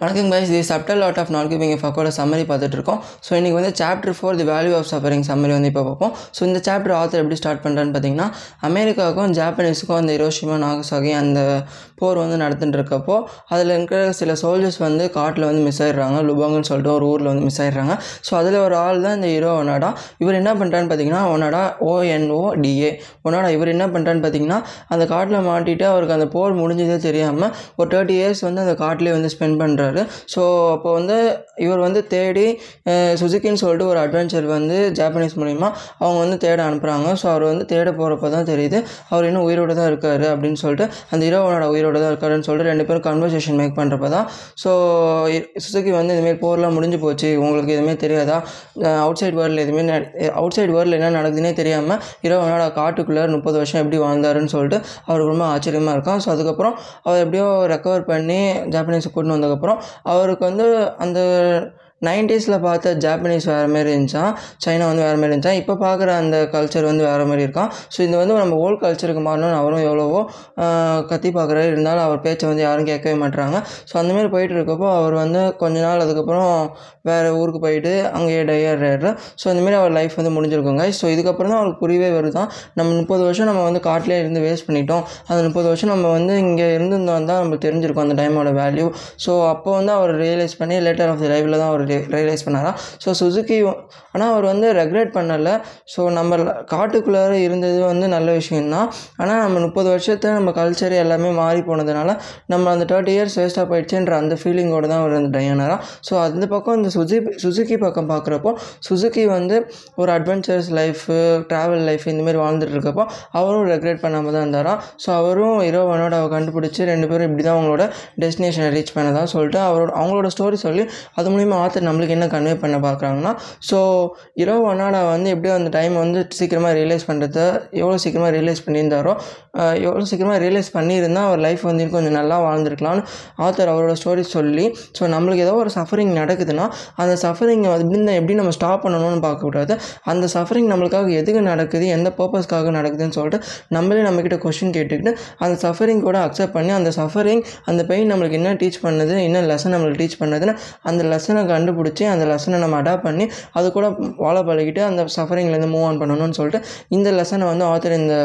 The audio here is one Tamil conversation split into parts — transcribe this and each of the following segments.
வணக்கம் guys. The subtle art of not giving ஃபக்கோட summary பார்த்துட்டு இருக்கோம். ஸோ இன்றைக்கி வந்து chapter four the value of suffering summary வந்து இப்போ பார்ப்போம். ஸோ இந்த சாப்டர் ஆத்தர் எப்படி ஸ்டார்ட் பண்ணுறான்னு பார்த்தீங்கன்னா அமெரிக்காவுக்கும் ஜாப்பனீஸுக்கும் அந்த இரோஷிமா நாகசாகி அந்த போர் வந்து நடந்துட்டு இருக்கப்போ அதில் இருக்கிற சில சோல்ஜர்ஸ் வந்து காட்டில் வந்து மிஸ் ஆயிடுறாங்க. லுபாங்கன்னு சொல்லிட்டு ஒரு ஊரில் வந்து மிஸ் ஆயிடுறாங்க. ஸோ அதில் ஒரு ஆள் தான் இந்த ஹீரோ ஒனாடா. இவர் என்ன பண்ணுறான்னு பார்த்தீங்கன்னா ஒனாடா ஓஎன்ஓ டிஏ ஒனாடா இவர் என்ன பண்ணுறான்னு பார்த்தீங்கன்னா அந்த காட்டில் மாட்டிட்டு அவருக்கு அந்த போர் முடிஞ்சதே தெரியாமல் ஒரு தேர்ட்டி இயர்ஸ் வந்து அந்த காட்டிலே வந்து ஸ்பெண்ட் பண்ணுறாரு ஸோ அப்போ வந்து இவர் வந்து தேடி சுசுக்கின்னு சொல்லிட்டு ஒரு அட்வென்ச்சர் வந்து ஜாப்பனீஸ் மூலிமா அவங்க வந்து தேட அனுப்புகிறாங்க ஸோ அவர் வந்து தேட போகிறப்ப தான் தெரியுது அவர் இன்னும் உயிரோடு தான் இருக்கார் அப்படின்னு சொல்லிட்டு அந்த இரவனோட உயிரோடு தான் இருக்காருன்னு சொல்லிட்டு ரெண்டு பேரும் கன்வர்சேஷன் மேக் பண்ணுறப்ப தான். ஸோ சுசுக்கி வந்து இதுமாரி போர்லாம் முடிஞ்சு போச்சு. உங்களுக்கு எதுவுமே தெரியாதா? அவுட் சைட் வேர்ல்டில் எதுவுமே அவுட் சைட் வேர்ல்டில் என்ன நடக்குதுன்னே தெரியாமல் இரவனோட காட்டுக்குள்ளே முப்பது வருஷம் எப்படி வாழ்ந்தாருன்னு சொல்லிட்டு அவருக்கு ரொம்ப ஆச்சரியமாக இருக்கும். ஸோ அதுக்கப்புறம் அவர் எப்படியோ ரெக்கவர் பண்ணி ஜாப்பனீஸை கூட்டின்னு வந்ததுக்கப்புறம் அவருக்கு வந்து அந்த நைன்டிஸில் பார்த்த ஜாப்பனீஸ் வேறு மாதிரி இருந்துச்சான் சைனா வந்து வேறு மாதிரி இருந்துச்சான் இப்போ பார்க்குற அந்த கல்ச்சர் வந்து வேறு மாதிரி இருக்கான் ஸோ இது வந்து நம்ம ஓல்டு கல்ச்சருக்கு மாறணும்னு அவரும் எவ்வளவோ கத்தி பார்க்குறாரு. இருந்தாலும் அவர் பேச்சை வந்து யாரும் கேட்கவே மாட்டுறாங்க ஸோ அந்தமாரி போயிட்டு இருக்கப்போ அவர் வந்து கொஞ்ச நாள் அதுக்கப்புறம் வேறு ஊருக்கு போயிட்டு அங்கேயே டையர்றாரு ஸோ இந்தமாரி அவர் லைஃப் வந்து முடிஞ்சிருக்குங்க ஸோ இதுக்கப்புறம் தான் அவருக்கு புரியவே வருதான் நம்ம முப்பது வருஷம் நம்ம வந்து காட்டிலே இருந்து வேஸ்ட் பண்ணிட்டோம். அந்த முப்பது வருஷம் நம்ம வந்து இங்கே இருந்திருந்தோம் தான் நம்ம தெரிஞ்சிருக்கும் அந்த டைமோட வேல்யூ ஸோ அப்போ வந்து அவர் ரியலைஸ் பண்ணி லேட்டர் ஆஃப் த லைஃப்பில் தான் அவர் ரியலைஸ் பண்ணாரா? ஸோ சுசுக்கி ஆனால் அவர் வந்து ரெக்ரெட் பண்ணலை. ஸோ நம்ம காட்டுக்குள்ளார இருந்தது வந்து நல்ல விஷயம்தான். ஆனால் நம்ம முப்பது வருஷத்தை நம்ம கல்ச்சர் எல்லாமே மாறி போனதுனால நம்ம அந்த தேர்ட்டி இயர்ஸ் வேஸ்ட்டாக போயிடுச்சுன்ற அந்த ஃபீலிங்கோடு தான் அவர் வந்து டயனரா ஸோ அந்த பக்கம் இந்த சுஜி சுசுக்கி பக்கம் பார்க்குறப்போ சுசுக்கி வந்து ஒரு அட்வென்ச்சர்ஸ் லைஃபு ட்ராவல் லைஃப் இந்தமாரி வாழ்ந்துட்டு இருக்கப்போ அவரும் ரெக்ரெட் பண்ணாமல் தான் இருந்தாராம் ஸோ அவரும் ஹீரோவனோட அவ கண்டுபிடிச்சி ரெண்டு பேரும் இப்படி தான் அவங்களோட டெஸ்டினேஷனை ரீச் பண்ணதான் சொல்லிட்டு அவரோட அவங்களோட ஸ்டோரி சொல்லி அது மூலிமா ஆத்தர் நம்மளுக்கு என்ன கன்வே பண்ண பார்க்குறாங்கன்னா ஸோ இரவு ஒன்னாடா வந்து எப்படியோ அந்த டைம் வந்து சீக்கிரமாக ரியலைஸ் பண்ணுறத எவ்வளோ சீக்கிரமாக ரியலைஸ் பண்ணியிருந்தாரோ எவ்வளோ சீக்கிரமாக ரியலைஸ் பண்ணியிருந்தால் அவர் லைஃப் வந்து கொஞ்சம் நல்லா வாழ்ந்துருக்கலாம்னு ஆத்தர் அவரோட ஸ்டோரி சொல்லி ஸோ நம்மளுக்கு ஏதோ ஒரு சஃபரிங் நடக்குதுன்னா அந்த சஃபரிங்கை வந்து எப்படி நம்ம ஸ்டாப் பண்ணணும்னு பார்க்கக்கூடாது அந்த சஃபரிங் நம்மளுக்காக எதுக்கு நடக்குது எந்த பர்பஸ்க்காக நடக்குதுன்னு சொல்லிட்டு நம்மளே நம்மக்கிட்ட கொஷின் கேட்டுக்கிட்டு அந்த சஃபரிங் கூட அக்செப்ட் பண்ணி அந்த சஃபரிங் அந்த பெயின் நம்மளுக்கு என்ன டீச் பண்ணுது என்ன லெசன் நம்மளுக்கு டீச் பண்ணுதுன்னு அந்த லெசனை கண்டுபிடிச்சி அந்த லெசனை நம்ம அடாப்ட் பண்ணி அது கூட வாழ பழகிட்டு அந்த சஃபரிங்லேருந்து மூவ் ஆன் பண்ணணும்னு சொல்லிட்டு இந்த லெசனை வந்து ஆத்தர் இந்த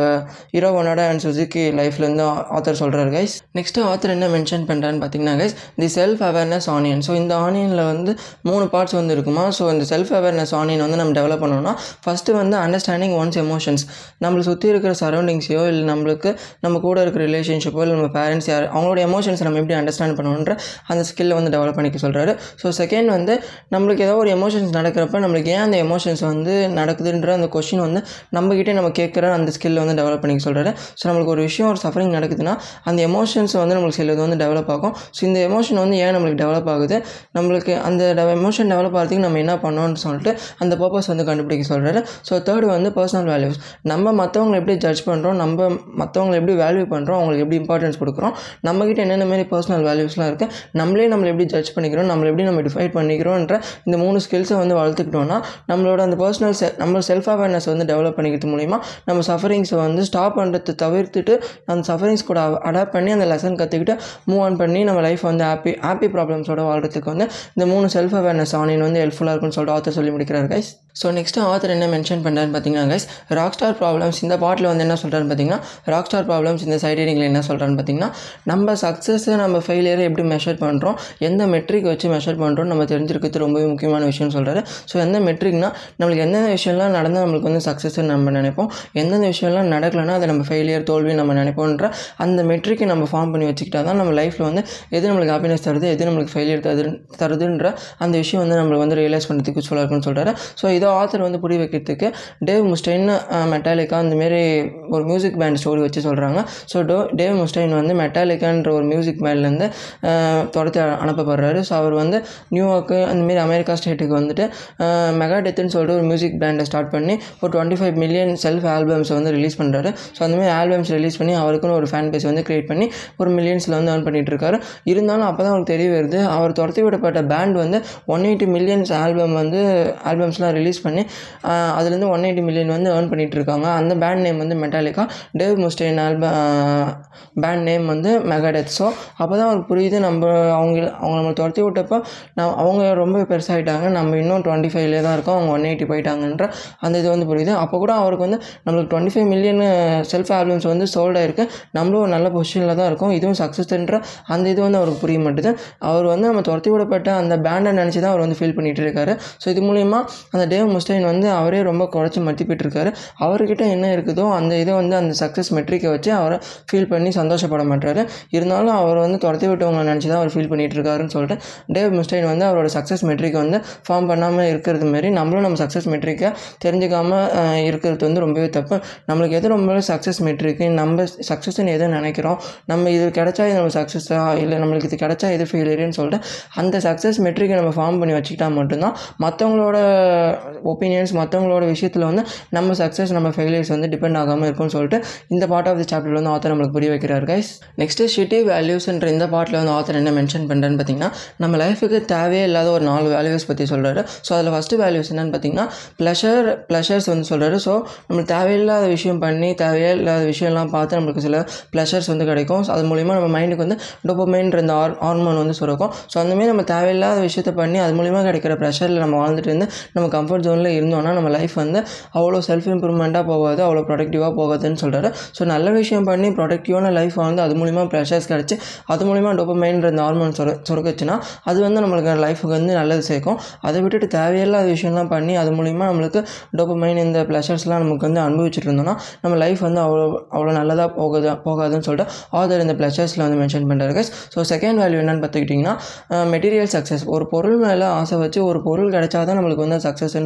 ஹீரோவனோட அண்ட் சுசுக்கி லைஃப்லேருந்து ஆத்தர் சொல்கிறார் கைஸ் நெக்ஸ்ட்டு ஆத்தர் என்ன மென்ஷன் பண்ணுறான்னு பார்த்தீங்கன்னா guys the self awareness onion so இந்த ஆனியனில் வந்து மூணு பார்ட்ஸ் வந்து இருக்குமா? ஸோ இந்த செல்ஃப் அவேர்னஸ் ஆனியன் வந்து நம்ம டெவலப் பண்ணணும்னா ஃபஸ்ட்டு வந்து அண்டர்ஸ்டாண்டிங் ஒன்ஸ் எமோஷன்ஸ் நம்மளை சுற்றி இருக்கிற சரௌண்டிங்ஸையோ இல்லை நம்மளுக்கு நம்ம கூட இருக்கிற ரிலேஷன்ஷிப்போ இல்லை நம்ம பேரண்ட்ஸ் யார் அவங்களோட எமோஷன்ஸை நம்ம எப்படி அண்டர்ஸ்டாண்ட் பண்ணணுன்ற அந்த ஸ்கில்லை வந்து டெவலப் பண்ணிக்க சொல்கிறாரு ஸோ செகண்ட் வந்து நம்மளுக்கு ஏதோ ஒரு எமோஷன்ஸ் நடக்கிறப்ப நம்மளுக்கு ஏன் அந்த எமோஷன்ஸ் வந்து நடக்குதுன்ற அந்த கொஷின் வந்து நம்மக்கிட்டே நம்ம கேட்குற அந்த ஸ்கில் வந்து டெவலப் பண்ணிக்க சொல்கிறாரு ஸோ நம்மளுக்கு ஒரு விஷயம் ஒரு சஃபரிங் நடக்குதுன்னா அந்த எமோஷன்ஸ் வந்து நம்மளுக்கு சிலது வந்து டெவலப் ஆகும். ஸோ இந்த எமோஷன் வந்து ஏன் நம்மளுக்கு டெவலப் ஆகுது? நம்மளுக்கு அந்த எமோஷன் டெவலப் ஆகிறதுக்கு நம்ம என்ன பண்ணோம்னு சொல்லிட்டு அந்த பர்பஸ் வந்து கண்டுபிடிக்க சொல்கிறாரு ஸோ தேர்டு வந்து பர்சனல் வேல்யூஸ் நம்ம மற்றவங்களை எப்படி ஜட்ஜ் பண்ணுறோம் நம்ம மற்றவங்களை எப்படி வேல்யூ பண்ணுறோம் அவங்களுக்கு எப்படி இம்பார்ட்டன்ஸ் கொடுக்குறோம்? நம்மக்கிட்ட என்னென்ன மாதிரி பர்சனல் வேல்யூஸ்லாம் இருக்குது நம்மளே நம்மளை எப்படி ஜட்ஜ் பண்ணிக்கிறோம்? நம்மளை எப்படி நம்ம டிஃபைட் பண்ணிக்கிறோன்ற இந்த மூணு ஸ்கில்ஸை வந்து வளர்த்துக்கிட்டோன்னா நம்மளோட அந்த பர்சனல் செ நம்ம செல்ஃப் அவேர்னஸ் வந்து டெவலப் பண்ணிக்கிறது மூலிமா நம்ம சஃபரிங்ஸை வந்து ஸ்டாப் பண்ணுறது தவிர்த்துட்டு அந்த சஃபரிங்ஸ் கூட அடாப்ட் பண்ணி அந்த லெசன் கற்றுக்கிட்டு மூவ் ஆன் பண்ணி நம்ம லைஃப் வந்து ஹாப்பி ஹாப்பி ப்ராப்ளம்ஸோட வாழ்றதுக்கு வந்து இந்த மூணு செல்ஃப் அவேர்னஸ் ஆனியன் வந்து ஹெல்ப்ஃபுல்லாக இருக்கும்னு சொல்லிட்டு ஆத்தர் சொல்லி முடிக்கிறார் கைஸ் ஸோ நெக்ஸ்ட்டு ஆத்தர் என்ன மென்ஷன் பண்ணுறாருன்னு பார்த்தீங்கன்னா கைஸ் ராக் ஸ்டார் ப்ராப்ளம்ஸ் இந்த பாட்டில் வந்து என்ன சொல்கிறான்னு பார்த்தீங்கன்னா ராக் ஸ்டார் ப்ராப்ளம்ஸ் இந்த சைட் ரீடிங்கில் என்ன சொல்கிறான்னு பார்த்தீங்கன்னா நம்ம சக்ஸஸை நம்ம ஃபெயிலியரை எப்படி மெஷர் பண்ணுறோம் எந்த மெட்ரிக் வச்சு மெஷர் பண்ணுறோம் நம்ம தெரிஞ்சிருக்கிறது ரொம்பவே முக்கியமான விஷயம்னு சொல்கிறாரு ஸோ எந்த மெட்ரிக்னா நம்மளுக்கு எந்தெந்த விஷயம்லாம் நடந்தால் நம்மளுக்கு வந்து சக்ஸஸ்ன்னு நம்ம நினைப்போம் எந்தெந்த விஷயம்லாம் நடக்கலைன்னா அதை நம்ம ஃபெயிலியர் தோல்வி நம்ம நினைப்போன்ற அந்த மெட்ரிக்கை நம்ம ஃபார்ம் பண்ணி வச்சுக்கிட்டா தான் நம்ம லைஃப்பில் வந்து எது நம்மளுக்கு ஹாப்பினஸ் தருது எது நம்மளுக்கு ஃபெயிலியர் தருது தருதுன்ற அந்த விஷயம் வந்து நம்மளுக்கு வந்து ரியலைஸ் பண்ணுறதுக்கு யூஸ்ஃபுல்லாக இருக்கும்னு சொல்கிறாரு ஸோ இதை ஆத்தர் வந்து புரிய வைக்கிறதுக்கு டேவ் முஸ்டைன் மெட்டாலிக்கா அந்தமாரி ஒரு மியூசிக் பேண்ட் ஸ்டோரி வச்சு சொல்கிறாங்க ஸோ டோ டேவ் முஸ்டைன் வந்து மெட்டாலிக்கான்ற ஒரு மியூசிக் பேண்ட்லேருந்து துரத்தி அனுப்பப்படுறாரு. ஸோ அவர் வந்து நியூயார்க்கு அந்தமாரி அமெரிக்கா ஸ்டேட்டுக்கு வந்துட்டு மெகா டெத்துன்னு சொல்லிட்டு ஒரு மியூசிக் பேண்டை ஸ்டார்ட் பண்ணி ஒரு டுவெண்ட்டி ஃபைவ் மில்லியன் செல்ஃப் ஆல்பம்ஸை வந்து ரிலீஸ் பண்ணுறாரு ஸோ அந்தமாதிரி ஆல்பம்ஸ் ரிலீஸ் பண்ணி அவருக்குன்னு ஒரு ஃபேன் பேஸ் வந்து க்ரியேட் பண்ணி ஒரு மில்லியன்ஸில் வந்து ஏர்ன் பண்ணிகிட்டு இருக்காரு இருந்தாலும் அப்போ தான் அவருக்கு தெரிய வருது அவர் துரத்தி விடப்பட்ட பேண்ட் வந்து ஒன் எயிட்டி மில்லியன்ஸ் ஆல்பம் வந்து ஆல்பம்ஸ்லாம் ரிலீஸ் ரிலீஸ் பண்ணி அதுலேருந்து ஒன் எயிட்டி மில்லியன் வந்து ஏர்ன் பண்ணிகிட்ருக்காங்க இருக்காங்க அந்த பேண்ட் நேம் வந்து மெட்டாலிக்கா டேவ் முஸ்டேன் ஆல்ப பேண்ட் நேம் வந்து மெகாடெத் ஸோ அப்போ தான் அவருக்கு புரியுது நம்ம அவங்க அவங்க நம்ம துரத்தி விட்டப்போ நான் அவங்க ரொம்ப பெருசாகிட்டாங்க நம்ம இன்னும் டுவெண்ட்டி ஃபைவ்லேயே தான் இருக்கோம். அவங்க ஒன் எயிட்டி போயிட்டாங்கன்ற அந்த இது வந்து புரியுது. அப்போ கூட அவருக்கு வந்து நம்மளுக்கு twenty five million self albums வந்து சோல்ட் ஆயிருக்கு. நம்மளும் ஒரு நல்ல பொசிஷனில் தான் இருக்கும். இதுவும் சக்ஸஸ்ன்ற அந்த இது வந்து அவருக்கு புரிய மாட்டுது. அவர் வந்து நம்ம துரத்தி விடப்பட்ட அந்த பேண்டை நினச்சி தான் அவர் வந்து ஃபீல் பண்ணிகிட்டு இருக்காரு ஸோ இது மூலிமா அந்த டே டேவ் முஸ்டைன் வந்து அவரே ரொம்ப குறைச்சி மதிப்பிட்டு இருக்காரு அவர்கிட்ட என்ன இருக்குதோ அந்த இதை வந்து அந்த சக்ஸஸ் மெட்ரிக்கை வச்சு அவரை ஃபீல் பண்ணி சந்தோஷப்பட மாட்டாரு இருந்தாலும் அவர் வந்து துரத்தி விட்டவங்க நினச்சி தான் அவர் ஃபீல் பண்ணிகிட்டு இருக்காருன்னு சொல்லிட்டு டேவ் முஸ்டைன் வந்து அவரோட சக்ஸஸ் மெட்ரிக்கை வந்து ஃபார்ம் பண்ணாமல் இருக்கிறது மாரி நம்மளும் நம்ம சக்ஸஸ் மெட்ரிக்கை தெரிஞ்சுக்காமல் இருக்கிறது வந்து ரொம்பவே தப்பு. நம்மளுக்கு எது ரொம்ப சக்ஸஸ் மெட்ரிக்கு நம்ம சக்ஸஸ்ன்னு எது நினைக்கிறோம்? நம்ம இது கிடைச்சா இது நம்ம சக்ஸஸா இல்லை நம்மளுக்கு இது கிடைச்சா இது ஃபெயிலியர்னு சொல்லிட்டு அந்த சக்ஸஸ் மெட்ரிக்கை நம்ம ஃபார்ம் பண்ணி வச்சுக்கிட்டா மட்டும்தான் மற்றவங்களோட ஒப்பீனியன்ஸ் மற்றவங்களோட விஷயத்தில் வந்து நம்ம சக்ஸஸ் நம்ம ஃபெயிலியர்ஸ் வந்து டிபெண்ட் ஆகாமல் இருக்கும்னு சொல்லிட்டு இந்த பார்ட் ஆஃப் தி சாப்டரில் வந்து ஆத்தர் நம்மளுக்கு புரிய வைக்கிறார் கைஸ் நெக்ஸ்ட்டு ஷிட்டி வேல்யூஸ்ன்ற இந்த பார்ட்டில் வந்து ஆத்தர் என்ன மென்ஷன் பண்ணுறேன்னு பார்த்தீங்கன்னா நம்ம லைஃபுக்கு தேவையே இல்லாத ஒரு நாலு வேல்யூஸ் பற்றி சொல்கிறாரு ஸோ அதில் ஃபஸ்ட்டு வேல்யூஸ் என்னன்னு பார்த்தீங்கன்னா ப்ளஷர் ப்ளஷர்ஸ் வந்து சொல்கிறாரு ஸோ நம்மளுக்கு தேவையில்லாத விஷயம் பண்ணி தேவையே இல்லாத விஷயம்லாம் பார்த்து நம்மளுக்கு சில ப்ளஷர்ஸ் வந்து கிடைக்கும். ஸோ அது மூலிமா நம்ம மைண்டுக்கு வந்து டோப்பமைன்ற இந்த ஆர் ஹார்மோன் வந்து சுரக்கும். ஸோ அந்தமாரி நம்ம தேவையில்லாத விஷயத்த பண்ணி அது மூலிமா கிடைக்கிற ப்ரெஷரில் நம்ம வாழ்ந்துட்டு இருந்து நம்ம கம்ஃபர்ட் ஜோனில் இருந்தோம்னா நம்ம லைஃப் வந்து அவ்வளோ செல்ஃப் இம்ப்ரூவ்மெண்ட்டாக போகாது அவ்வளோ ப்ரொடக்டிவாக போகாதுன்னு சொல்கிறாரு ஸோ நல்ல விஷயம் பண்ணி ப்ரொடக்டிவான லைஃப் வந்து அது மூலிமா ப்ரெஷர்ஸ் கிடச்சி அது மூலிமா டொப்பமைன்ற இந்த ஹார்மோன் சுர சுரக்குச்சுன்னா அது வந்து நம்மளுக்கு லைஃபுக்கு வந்து நல்லது சேர்க்கும். அதை விட்டுட்டு தேவையில்லாத விஷயம்லாம் பண்ணி அது மூலிமா நம்மளுக்கு டோப்பமைன் இந்த ப்ளஷர்ஸ்லாம் நமக்கு வந்து அனுபவிச்சுட்டு இருந்தோம்னா நம்ம லைஃப் வந்து அவ்வளோ அவ்வளோ நல்லதாக போகுது போகாதுன்னு சொல்லிட்டு ஆதர் இந்த ப்ளஷர்ஸில் வந்து மென்ஷன் பண்ணுறாரு ஸோ செகண்ட் வேல்யூ என்னென்னு பார்த்துக்கிட்டிங்கன்னா மெட்டீரியல் சக்ஸஸ் ஒரு பொருள் மேலே ஆசை வச்சு ஒரு பொருள் கிடைச்சா தான் நம்மளுக்கு வந்து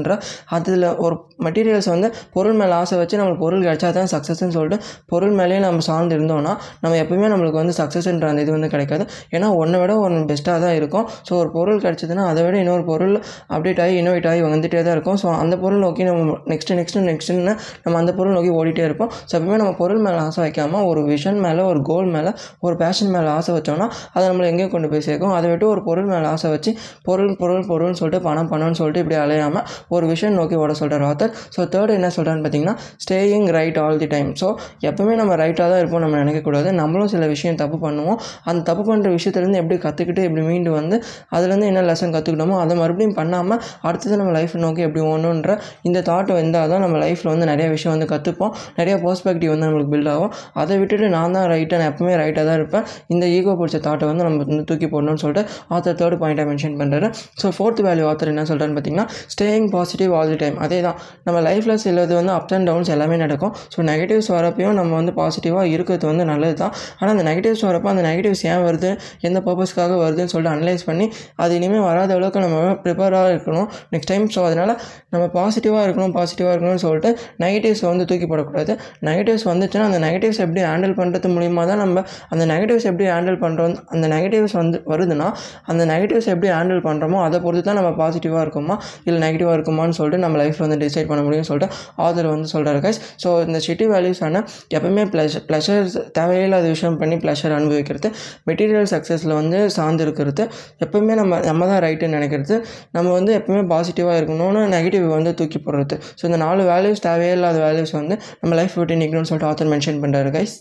பண்ணுறா அதில் ஒரு மெட்டீரியல்ஸ் வந்து பொருள் மேலே ஆசை வச்சு நம்மளுக்கு பொருள் கிடைச்சா தான் சக்ஸஸ்ன்னு சொல்லிட்டு பொருள் மேலேயே நம்ம சார்ந்து இருந்தோம்னா நம்ம எப்பவுமே நம்மளுக்கு வந்து சக்ஸஸ்ன்ற அந்த இது வந்து கிடைக்காது. ஏன்னா ஒன்றை விட ஒன்று பெஸ்ட்டாக தான் இருக்கும். ஸோ ஒரு பொருள் கிடைச்சதுன்னா அதை விட இன்னொரு பொருள் அப்டேட் ஆகி இன்னோவேட் ஆகி வந்துட்டே தான் இருக்கும். ஸோ அந்த பொருள் நோக்கி நம்ம நெக்ஸ்ட்டு நெக்ஸ்ட்டு நெக்ஸ்ட்டுன்னு நம்ம அந்த பொருள் நோக்கி ஓடிட்டே இருப்போம். ஸோ எப்பவுமே நம்ம பொருள் மேலே ஆசை வைக்காமல் ஒரு விஷன் மேலே ஒரு கோல் மேலே ஒரு பேஷன் மேலே ஆசை வச்சோம்னா அதை நம்மளை எங்கேயும் கொண்டு போய் சேர்க்கும். அதை விட்டு ஒரு பொருள் மேலே ஆசை வச்சு பொருள் பொருள் பொருள்னு சொல்லிட்டு பணம் பணம்னு சொல்லிட்டு இப்படி அலையாமல் ஒரு விஷயம் நோக்கி ஓட சொல்கிறார் ஆத்தர் ஸோ தேர்ட் என்ன சொல்கிறான்னு பார்த்தீங்கன்னா staying right all the time so எப்பவுமே நம்ம ரைட்டாக தான் இருப்போம் நம்ம நினைக்கக்கூடாது. நம்மளும் சில விஷயம் தப்பு பண்ணுவோம். அந்த தப்பு பண்ணுற விஷயத்துலேருந்து எப்படி கற்றுக்கிட்டு எப்படி மீண்டு வந்து அதுலேருந்து என்ன லெசன் கற்றுக்கிட்டோமோ அதை மறுபடியும் பண்ணாமல் அடுத்தது நம்ம லைஃப் நோக்கி எப்படி ஓடணுன்ற இந்த தாட் வந்தால் தான் நம்ம லைஃப்பில் வந்து நிறைய விஷயம் வந்து கற்றுப்போம் நிறைய பர்ஸ்பெக்டிவ் வந்து நம்மளுக்கு பில்ட் ஆகும். அதை விட்டுட்டு நான் தான் ரைட்டாக நான் எப்பவுமே ரைட்டாக தான் இருப்பேன். இந்த ஈகோ பிடிச்ச தாட்டை வந்து நம்ம வந்து தூக்கி போடணும்னு சொல்லிட்டு ஆத்தர் தேர்ட் பாயிண்ட்டாக மென்ஷன் பண்ணுறாரு ஸோ ஃபோர்த் வேல்யூ ஆத்தர் என்ன சொல்கிறான்னு பார்த்தீங்கன்னா staying positive positive all the time அதே தான் நம்ம லைஃப்பில் சிலது வந்து அப்ஸ் அண்ட் டவுன்ஸ் எல்லாமே நடக்கும். ஸோ நெகட்டிவ்ஸ் வரப்பையும் நம்ம வந்து பாசிட்டிவாக இருக்கிறது வந்து நல்லது தான் ஆனால் அந்த நெகட்டிவ்ஸ் வரப்போ அந்த நெகட்டிவ்ஸ் ஏன் வருது? எந்த பர்பஸ்க்காக வருதுன்னு சொல்லிட்டு அனலைஸ் பண்ணி அது இனிமேல் வராத அளவுக்கு நம்ம ப்ரிப்பேராக இருக்கணும். நெக்ஸ்ட் டைம் ஸோ அதனால் நம்ம பாசிட்டிவாக இருக்கணும் பாசிட்டிவாக இருக்கணும்னு சொல்லிட்டு நெகட்டிவ்ஸ் வந்து தூக்கி போடக்கூடாது. நெகட்டிவ்ஸ் வந்துச்சுன்னா அந்த நெகட்டிவ்ஸ் எப்படி ஹேண்டில் பண்ணுறது மூலிமா தான் நம்ம அந்த நெகட்டிவ்ஸ் எப்படி ஹேண்டில் பண்ணுறோம் அந்த நெகட்டிவ்ஸ் வந்து வருதுன்னா அந்த நெகட்டிவ்ஸ் எப்படி ஹேண்டில் பண்ணுறோமோ அதை பொறுத்து தான் நம்ம பாசிட்டிவாக இருக்குமா? இல்லை நெகட்டிவாக இருக்குமான்னு சொல்லிட்டு நம்ம லைஃப் வந்து டிசைட் பண்ண முடியும்னு சொல்லிட்டு ஆதர் வந்து சொல்கிறார் கைஸ் ஸோ இந்த சிட்டி வேல்யூஸ் ஆனால் எப்பவுமே ப்ளஷர் ப்ளஷர்ஸ் தேவையில்லாத விஷயம் பண்ணி ப்ளஷர் அனுபவிக்கிறது மெட்டீரியல் சக்ஸஸில் வந்து சார்ந்து இருக்கிறது எப்பவுமே நம்ம நம்ம தான் ரைட்டுன்னு நினைக்கிறது நம்ம வந்து எப்பவுமே பாசிட்டிவாக இருக்கணும்னு நெகட்டிவ் வந்து தூக்கி போடுறது. ஸோ இந்த நாலு வேல்யூஸ் தேவையில்லாத வேல்யூஸ் வந்து நம்ம லைஃப் விட்டு நிற்கணும்னு சொல்லிட்டு ஆத்தர் மென்ஷன் பண்ணுறாரு guys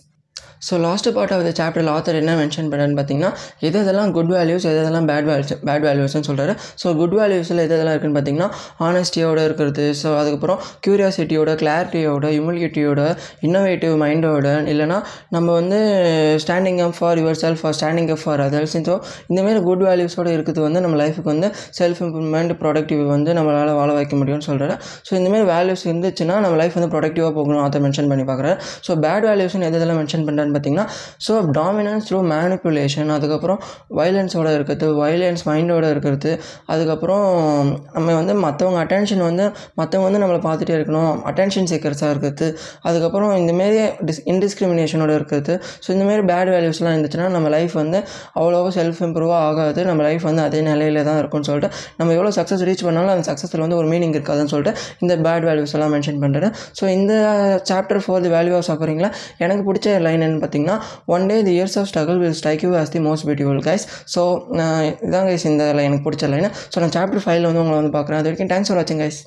so last part of the chapter author என்ன மென்ஷன் பண்ணுறான்னு பார்த்தீங்கன்னா எது எதெல்லாம் குட் வேல்யூஸ் எது எதெல்லாம் பேட் வேல்யூஸ் பேட் வேல்யூஸ்னு சொல்கிறாரு ஸோ குட் வேல்யூஸில் எது இதெல்லாம் இருக்குன்னு பார்த்தீங்கன்னா ஆனஸ்டியோட இருக்கிறது. ஸோ அதுக்கப்புறம் க்யூரியாசிட்டியோட கிளாரிட்டியோட ஹியூமிலிட்டியோட இன்னோவேட்டிவ் மைண்டோட இல்லைனா நம்ம வந்து standing up for yourself for standing up for others so இந்தமாரி குட் வேல்யூஸோட இருக்கிறது வந்து நம்ம லைஃபுக்கு வந்து செல்ஃப் இம்ப்ரூவ்மெண்ட் ப்ரொடக்டிவ் வந்து நம்மளால் வாழ வைக்க முடியும்னு சொல்கிறாரு ஸோ இந்தமாரி வேல்யூஸ் இருந்துச்சுன்னா நம்ம லைஃப் வந்து ப்ரொடக்டிவாக போகணும் அதை மென்ஷன் பண்ணி பார்க்குறாரு. ஸோ பேட் வேல்யூஸ்னு எது இதெல்லாம் மென்ஷன் பண்ணுறான்னு பார்த்தீங்கன்னா ஸோ டாமினன்ஸ் த்ரூ மேனிப்புலேஷன் அதுக்கப்புறம் வயலன்ஸோட இருக்கிறது வயலன்ஸ் மைண்டோட இருக்கிறது அதுக்கப்புறம் நம்ம வந்து மற்றவங்க அட்டென்ஷன் வந்து மற்றவங்க வந்து நம்மளை பார்த்துட்டே இருக்கணும் அட்டென்ஷன் சீக்கர்ஸாக இருக்கிறது அதுக்கப்புறம் இந்தமாரி டிஸ் இன்டிஸ்கிரிமினேஷனோட இருக்கிறது ஸோ இந்தமாரி பேட் வேல்யூஸ்லாம் இருந்துச்சுன்னா நம்ம லைஃப் வந்து அவ்வளோவா செல்ஃப் இம்ப்ரூவாக ஆகாது நம்ம லைஃப் வந்து அதே நிலையில தான் இருக்கும்னு சொல்லிட்டு நம்ம எவ்வளோ சக்ஸஸ் ரீச் பண்ணாலும் அந்த சக்ஸஸில் வந்து ஒரு மீனிங் இருக்காதுன்னு சொல்லிட்டு இந்த பேட் வேல்யூஸ் எல்லாம் மென்ஷன் பண்ணுறேன் ஸோ இந்த chapter four the value of சஃபரிங்கில் எனக்கு பிடிச்ச லைன் என்னென்னு பார்த்தீங்கன்னா one day the years of struggle will strike you as the most beautiful guys so இதான் கைஸ் இந்த எனக்கு பிடிச்ச லைன் ஸோ நான் சாப்டர் ஃபைவ்ல வந்து உங்களை வந்து பார்க்குறேன். அது வரைக்கும் தேங்க்ஸ் ஃபார் வாட்சிங் கைஸ்